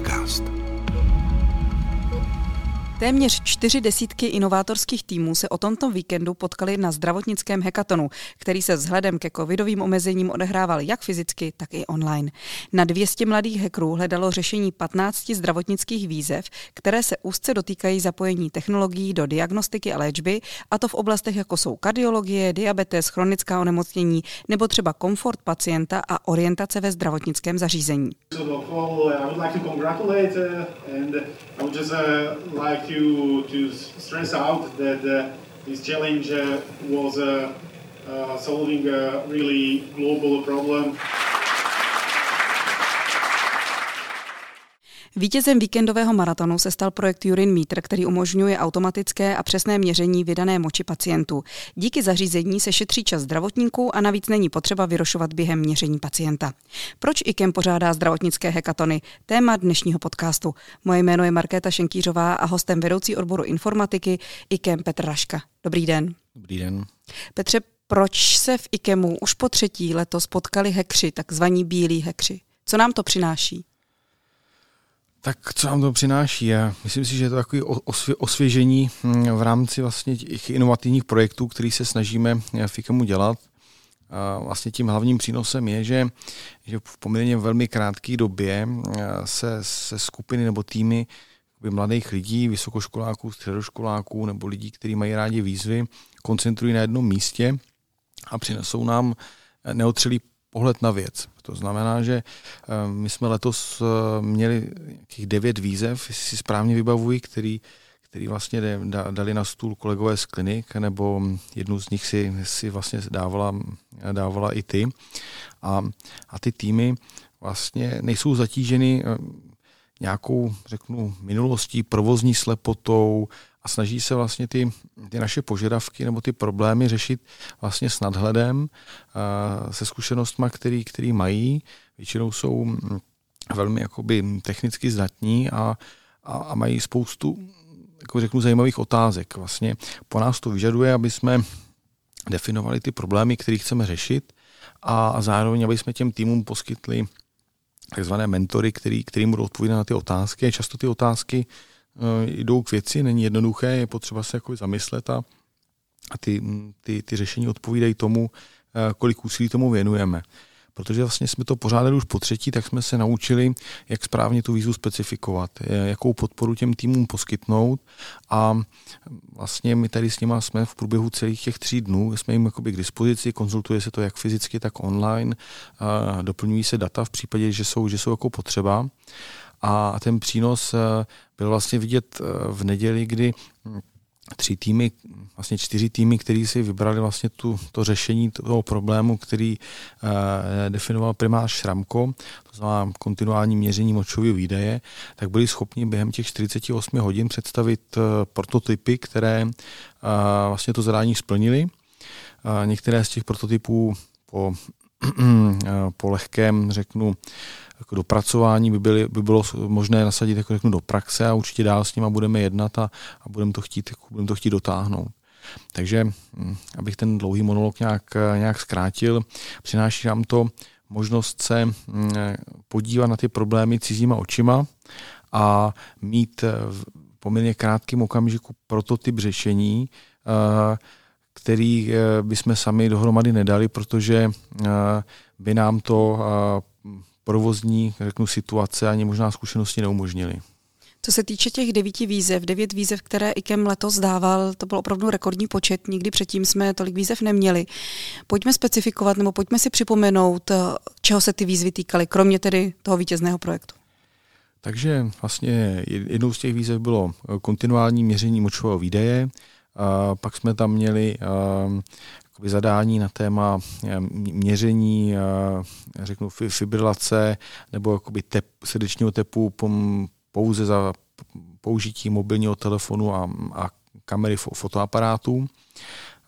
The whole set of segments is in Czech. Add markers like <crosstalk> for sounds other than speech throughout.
podcast. Téměř čtyři desítky inovátorských týmů se o tomto víkendu potkali na zdravotnickém hekatonu, který se vzhledem ke covidovým omezením odehrával jak fyzicky, tak i online. Na 200 mladých hackerů hledalo řešení 15 zdravotnických výzev, které se úzce dotýkají zapojení technologií do diagnostiky a léčby, a to v oblastech jako jsou kardiologie, diabetes, chronická onemocnění nebo třeba komfort pacienta a orientace ve zdravotnickém zařízení. To to stress out that uh, this challenge uh, was uh, solving a really global problem. Vítězem víkendového maratonu se stal projekt Urin Meter, který umožňuje automatické a přesné měření vydané moči pacientů. Díky zařízení se šetří čas zdravotníků a navíc není potřeba vyrošovat během měření pacienta. Proč IKEM pořádá zdravotnické hekatony? Téma dnešního podcastu. Moje jméno je Markéta Šenkýřová a hostem vedoucí odboru informatiky IKEM Petr Raška. Dobrý den. Dobrý den. Petře, proč se v IKEMu už po třetí letos potkali hekři, takzvaní bílí hekři? Co nám to přináší? Tak co nám to přináší? Já myslím si, že je to takové osvěžení hm, v rámci vlastně těch inovativních projektů, který se snažíme eh, v IKEMu dělat. A vlastně tím hlavním přínosem je, že, že v poměrně velmi krátké době eh, se, se skupiny nebo týmy mladých lidí, vysokoškoláků, středoškoláků nebo lidí, kteří mají rádi výzvy, koncentrují na jednom místě a přinesou nám eh, neotřelý pohled na věc. To znamená, že eh, my jsme letos eh, měli nějakých devět výzev, jestli si správně vybavují, který, který vlastně dali na stůl kolegové z klinik, nebo jednu z nich si, si vlastně dávala, dávala i ty. A, a ty týmy vlastně nejsou zatíženy eh, nějakou, řeknu, minulostí, provozní slepotou, a snaží se vlastně ty, ty naše požadavky nebo ty problémy řešit vlastně s nadhledem, se zkušenostmi, který, který mají. Většinou jsou mm, velmi jakoby technicky zdatní a, a, a mají spoustu jako řeknu, zajímavých otázek. Vlastně po nás to vyžaduje, aby jsme definovali ty problémy, které chceme řešit a zároveň, aby jsme těm týmům poskytli takzvané mentory, který, který budou odpovídat na ty otázky. Často ty otázky jdou k věci, není jednoduché, je potřeba se jako zamyslet a, a ty, ty, ty řešení odpovídají tomu, eh, kolik úsilí tomu věnujeme. Protože vlastně jsme to pořádali už po třetí, tak jsme se naučili, jak správně tu výzvu specifikovat, eh, jakou podporu těm týmům poskytnout a vlastně my tady s nimi jsme v průběhu celých těch tří dnů, jsme jim jakoby k dispozici, konzultuje se to jak fyzicky, tak online, doplňují se data v případě, že jsou, že jsou jako potřeba a ten přínos eh, byl vlastně vidět eh, v neděli, kdy hm, tři týmy, vlastně čtyři týmy, který si vybrali vlastně tu, to řešení toho problému, který eh, definoval primář Šramko, to znamená kontinuální měření močového výdaje, tak byli schopni během těch 48 hodin představit eh, prototypy, které eh, vlastně to zadání splnili. Eh, některé z těch prototypů po, <clears throat> po lehkém, řeknu, jako dopracování by, byly, by bylo možné nasadit jako řeknu, do praxe a určitě dál s nima budeme jednat a, a budeme, to jako budeme to chtít dotáhnout. Takže, hm, abych ten dlouhý monolog nějak, nějak zkrátil, přináší nám to možnost se hm, podívat na ty problémy cizíma očima a mít v poměrně krátkém okamžiku prototyp řešení, eh, který eh, bychom sami dohromady nedali, protože eh, by nám to provozní, řeknu, situace ani možná zkušenosti neumožnili. Co se týče těch devíti výzev, devět výzev, které IKEM letos dával, to byl opravdu rekordní počet, nikdy předtím jsme tolik výzev neměli. Pojďme specifikovat nebo pojďme si připomenout, čeho se ty výzvy týkaly, kromě tedy toho vítězného projektu. Takže vlastně jednou z těch výzev bylo kontinuální měření močového výdaje, a pak jsme tam měli zadání na téma eh, měření, řeknu, fibrilace nebo jakoby tep, srdečního tepu pouze za použití mobilního telefonu a, a kamery fotoaparátů.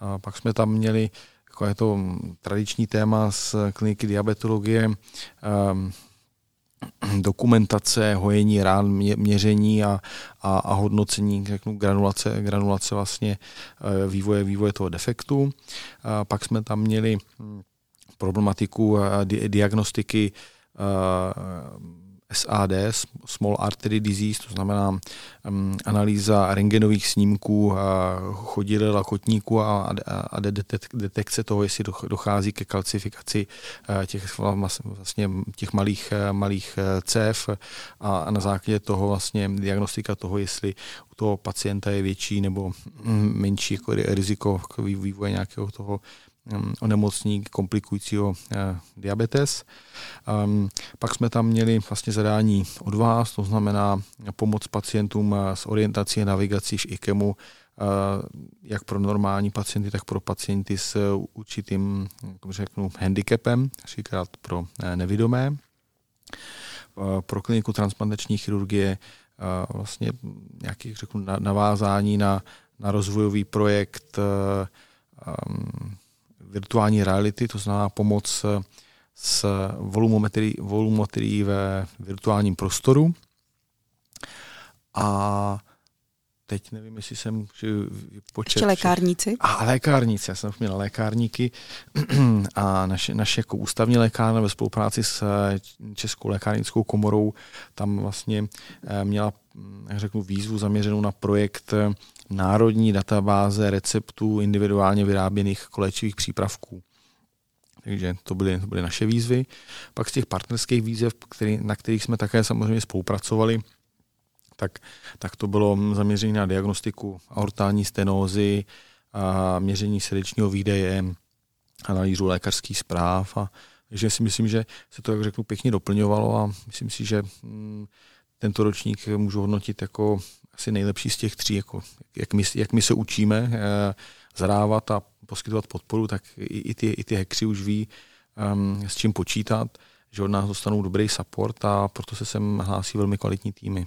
A pak jsme tam měli jako je to tradiční téma z kliniky diabetologie, dokumentace, hojení rán, měření a, a, a hodnocení řeknu, granulace, granulace vlastně e, vývoje, vývoje toho defektu. A pak jsme tam měli hm, problematiku di, diagnostiky SAD, Small Artery Disease, to znamená um, analýza rengenových snímků chodidel a kotníků a, a, a detekce toho, jestli dochází ke kalcifikaci těch, vlastně těch malých, malých cév. A, na základě toho vlastně diagnostika toho, jestli u toho pacienta je větší nebo mm, menší jako riziko vývoje nějakého toho onemocnění komplikujícího eh, diabetes. Um, pak jsme tam měli vlastně zadání od vás, to znamená pomoc pacientům eh, s orientací a navigací v IKEMu, eh, jak pro normální pacienty, tak pro pacienty s určitým, jak řeknu, handicapem, říkat pro nevidomé. Pro kliniku transplantační chirurgie vlastně nějakých řeknu, navázání na, na rozvojový projekt um, virtuální reality, to znamená pomoc s volumometrií, volumometrií ve virtuálním prostoru. A teď nevím, jestli jsem počet... Ještě lékárníci? A lékárníci, já jsem měl lékárníky <clears throat> a naše, naše jako ústavní lékárna ve spolupráci s Českou lékárnickou komorou tam vlastně eh, měla, jak řeknu, výzvu zaměřenou na projekt národní databáze receptů individuálně vyráběných léčivých přípravků. Takže to byly, to byly naše výzvy. Pak z těch partnerských výzev, který, na kterých jsme také samozřejmě spolupracovali, tak, tak to bylo zaměření na diagnostiku aortální stenózy, a měření srdečního výdeje, analýzu lékařských zpráv. A, takže si myslím, že se to, jak řeknu, pěkně doplňovalo a myslím si, že mm, tento ročník můžu hodnotit jako asi nejlepší z těch tří, jako jak, my, jak my se učíme eh, zadávat a poskytovat podporu, tak i, i, ty, i ty hekři už ví, um, s čím počítat, že od nás dostanou dobrý support a proto se sem hlásí velmi kvalitní týmy.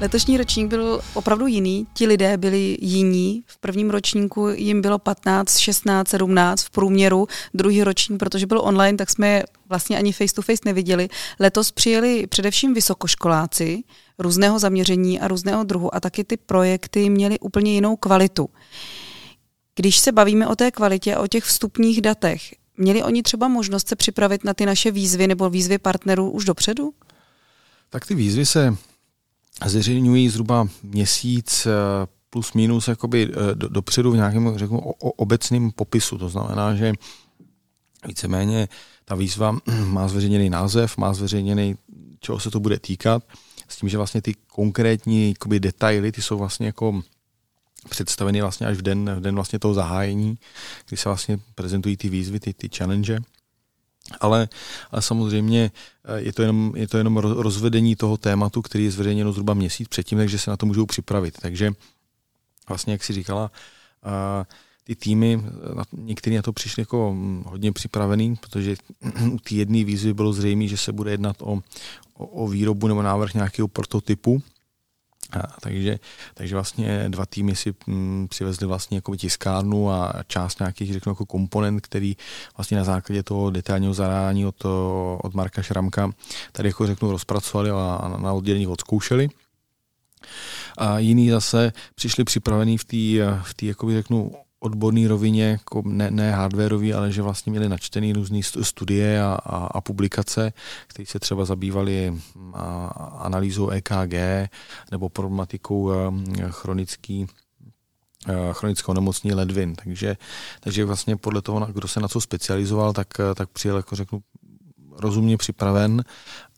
Letošní ročník byl opravdu jiný. Ti lidé byli jiní. V prvním ročníku jim bylo 15, 16, 17 v průměru. Druhý ročník, protože byl online, tak jsme vlastně ani face to face neviděli. Letos přijeli především vysokoškoláci různého zaměření a různého druhu a taky ty projekty měly úplně jinou kvalitu. Když se bavíme o té kvalitě a o těch vstupních datech, měli oni třeba možnost se připravit na ty naše výzvy nebo výzvy partnerů už dopředu? Tak ty výzvy se zveřejňují zhruba měsíc eh, plus minus jakoby eh, do, dopředu v nějakém řeknu, obecným popisu. To znamená, že víceméně ta výzva <clears throat> má zveřejněný název, má zveřejněný, čeho se to bude týkat, s tím, že vlastně ty konkrétní jakoby, detaily, ty jsou vlastně jako představeny vlastně až v den, v den vlastně toho zahájení, kdy se vlastně prezentují ty výzvy, ty, ty challenge. Ale, ale samozřejmě eh, je to, jenom, je to jenom rozvedení toho tématu, který je zveřejněno zhruba měsíc předtím, takže se na to můžou připravit. Takže vlastně, jak si říkala, uh, ty týmy, některý na to přišli jako hm, hodně připravený, protože <clears throat> u té jedné výzvy bylo zřejmé, že se bude jednat o, o, o výrobu nebo návrh nějakého prototypu, a, takže, takže vlastně dva týmy si m, mm, přivezli vlastně jako tiskárnu a část nějakých řeknu jako komponent, který vlastně na základě toho detailního zadání od, od Marka Šramka tady jako řeknu rozpracovali a, a na oddělení odzkoušeli. A jiný zase přišli připravení v té, v tý, řeknu, odborné rovině, jako ne, ne hardwareový, ale že vlastně měli načtený různé studie a, a, a publikace, které se třeba zabývaly analýzou EKG nebo problematikou chronický chronického nemocní ledvin. Takže, takže vlastně podle toho, kdo se na co specializoval, tak, tak přijel, jako řeknu, rozumně připraven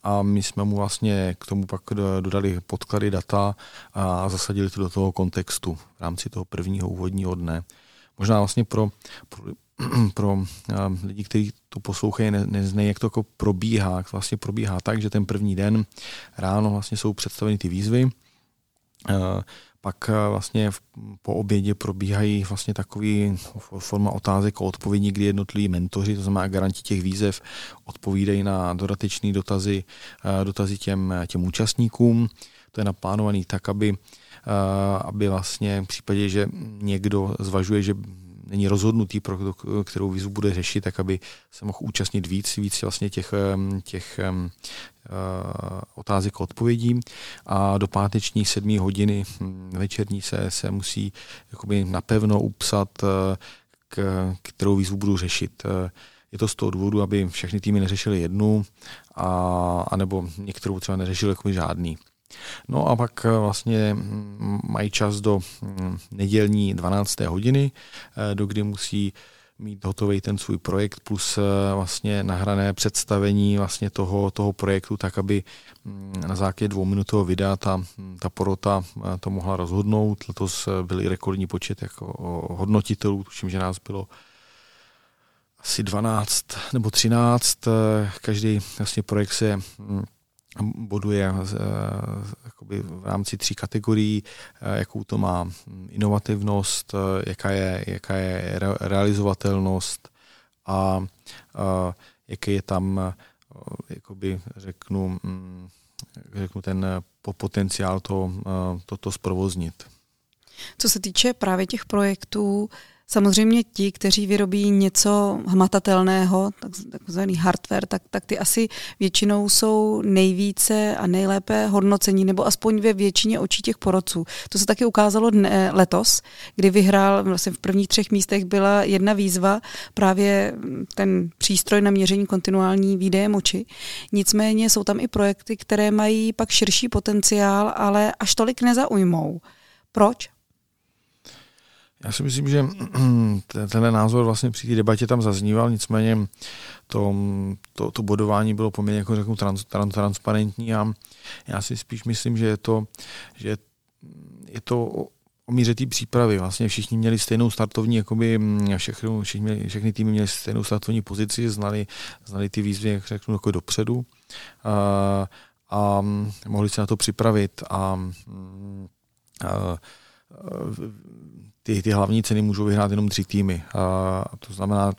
a my jsme mu vlastně k tomu pak dodali podklady data a zasadili to do toho kontextu v rámci toho prvního úvodního dne možná vlastně pro, pro, <clears throat> pro lidi, kteří to poslouchají, ne, neznají, jak to jako probíhá. Vlastně probíhá tak, že ten první den ráno vlastně jsou představeny ty výzvy, pak vlastně po obědě probíhají vlastně takový forma otázek a odpovědí, kdy jednotliví mentoři, to znamená garanti těch výzev, odpovídají na dodatečné dotazy, dotazy těm, těm účastníkům. To je naplánovaný tak, aby aby vlastně v případě, že někdo zvažuje, že není rozhodnutý, pro kterou výzvu bude řešit, tak aby se mohl účastnit víc, víc vlastně těch, těch otázek a odpovědí a do páteční sedmí hodiny hm, večerní se, se musí jakoby napevno upsat, k, kterou výzvu budu řešit. Je to z toho důvodu, aby všechny týmy neřešily jednu, a, anebo některou třeba neřešili jako žádný. No a pak eh, vlastně mm, mají čas do mm, nedělní 12. hodiny, eh, do kdy musí mít hotový ten svůj projekt plus eh, vlastně nahrané představení vlastně toho, toho projektu, tak aby mm, na základě dvouminutového videa ta, ta porota to mohla rozhodnout. Letos byl i rekordní počet jako hodnotitelů, tuším, že nás bylo asi 12 nebo 13. Každý vlastně projekt se boduje jakoby v rámci tří kategorií, jakou to má inovativnost, jaká je, jaká je realizovatelnost a, jaký je tam, jakoby řeknu, řeknu ten potenciál to, to, to zprovoznit. Co se týče právě těch projektů, Samozřejmě ti, kteří vyrobí něco hmatatelného, takzvaný hardware, tak, tak ty asi většinou jsou nejvíce a nejlépe hodnocení, nebo aspoň ve většině očí těch porodců. To se taky ukázalo dne, letos, kdy vyhrál, vlastně v prvních třech místech byla jedna výzva, právě ten přístroj na měření kontinuální výdeje moči. Nicméně jsou tam i projekty, které mají pak širší potenciál, ale až tolik nezaujmou. Proč? Já si myslím, že <clears throat> tenhle názor vlastně při té debatě tam zazníval, nicméně to, to, to bodování bylo poměrně jako řeknu, trans, trans, transparentní a já si spíš myslím, že je to, že je to o míře té přípravy. Vlastně všichni měli stejnou startovní, jakoby všechny, všichni, všechny týmy měli stejnou startovní pozici, znali, znali ty výzvy, jak řeknu, jako dopředu a, a mohli se na to připravit a, a, a ty, ty hlavní ceny můžou vyhrát jenom tři týmy. A to znamená,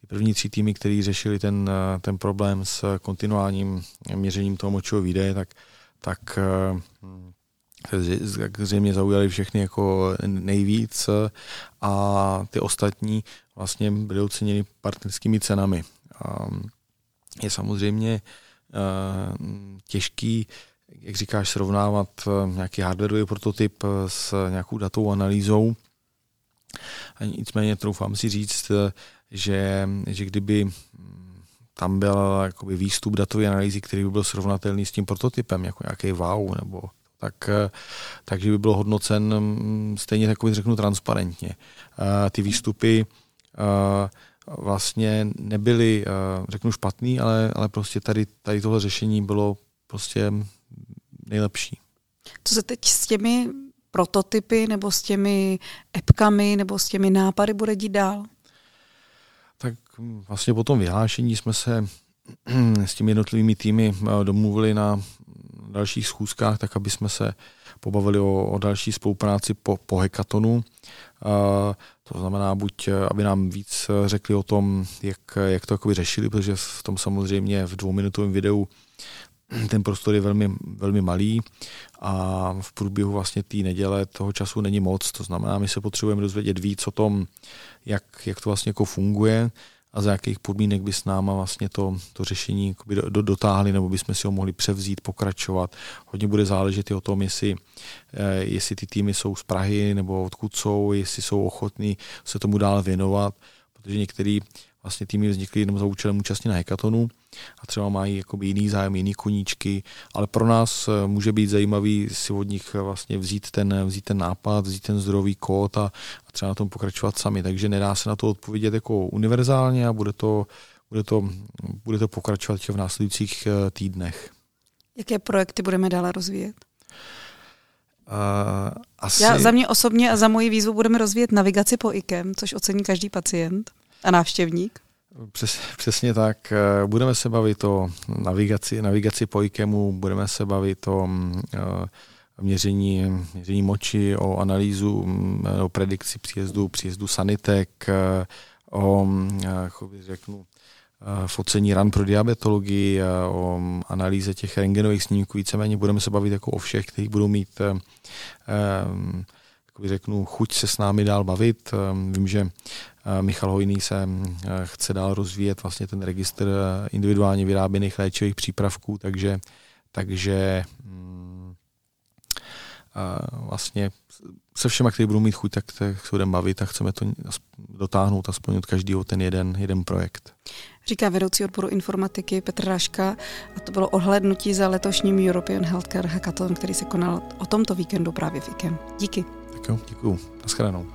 ty první tři týmy, který řešili ten, ten problém s kontinuálním měřením toho močového výdeje, tak, tak se zřejmě zaujali všechny jako nejvíc a ty ostatní vlastně byly oceněny partnerskými cenami. A je samozřejmě těžký jak říkáš, srovnávat eh, nějaký hardwareový prototyp eh, s nějakou datovou analýzou. A nicméně troufám si říct, eh, že, že kdyby hm, tam byl jakoby výstup datové analýzy, který by byl srovnatelný s tím prototypem, jako nějaký wow, nebo tak, takže by byl hodnocen hm, stejně takový, řeknu, transparentně. Ty výstupy vlastně nebyly, řeknu, špatný, ale, ale prostě tady, tady tohle řešení bylo prostě nejlepší. Co se teď s těmi prototypy nebo s těmi epkami nebo s těmi nápady bude dít dál? Tak vlastně po tom vyhlášení jsme se <clears throat> s těmi jednotlivými týmy eh, domluvili na dalších schůzkách, tak aby jsme se pobavili o, o další spolupráci po, po hekatonu. Uh, to znamená, buď eh, aby nám víc řekli o tom, jak, jak to řešili, protože v tom samozřejmě v dvouminutovém videu ten prostor je velmi, velmi malý a v průběhu vlastně té neděle toho času není moc. To znamená, my se potřebujeme dozvědět víc o tom, jak, jak to vlastně jako funguje a za jakých podmínek by s náma vlastně to, to řešení do, do, dotáhli, nebo bychom si ho mohli převzít, pokračovat. Hodně bude záležet i o tom, jestli, eh, jestli ty týmy jsou z Prahy nebo odkud jsou, jestli jsou ochotní se tomu dál věnovat, protože některý vlastně týmy vznikly jenom za účelem účastní na hekatonu a třeba mají jakoby jiný zájem, jiný koníčky, ale pro nás eh, může být zajímavý si od nich eh, vlastně vzít ten, vzít ten nápad, vzít ten zdrový kód a, a třeba na tom pokračovat sami. Takže nedá se na to odpovědět jako univerzálně a bude to, bude to, bude to pokračovat v následujících eh, týdnech. Jaké projekty budeme dále rozvíjet? Uh, asi... Já, za mě osobně a za moji výzvu budeme rozvíjet navigaci po IKEM, což ocení každý pacient a návštěvník. Přes, přesně tak. Eh, budeme se bavit o navigaci, navigaci po IKEMu, budeme se bavit o mm, eh, měření, měření moči, o analýzu, mm, o predikci příjezdu, příjezdu sanitek, eh, o, mm, řeknu, focení ran pro diabetologii, o analýze těch rengenových snímků, víceméně budeme se bavit jako o všech, kteří budou mít řeknu, chuť se s námi dál bavit. Vím, že Michal Hojný se chce dál rozvíjet vlastně ten registr individuálně vyráběných léčivých přípravků, takže, takže mm, vlastně se všema, kteří budou mít chuť, tak se budeme bavit a chceme to dotáhnout a splnit každýho ten jeden, jeden projekt. Říká vedoucí odboru informatiky Petr Raška a to bylo ohlednutí za letošním European Healthcare Hackathon, který se konal o tomto víkendu právě v IKEM. Díky. Tak jo, děkuju. Naschledanou.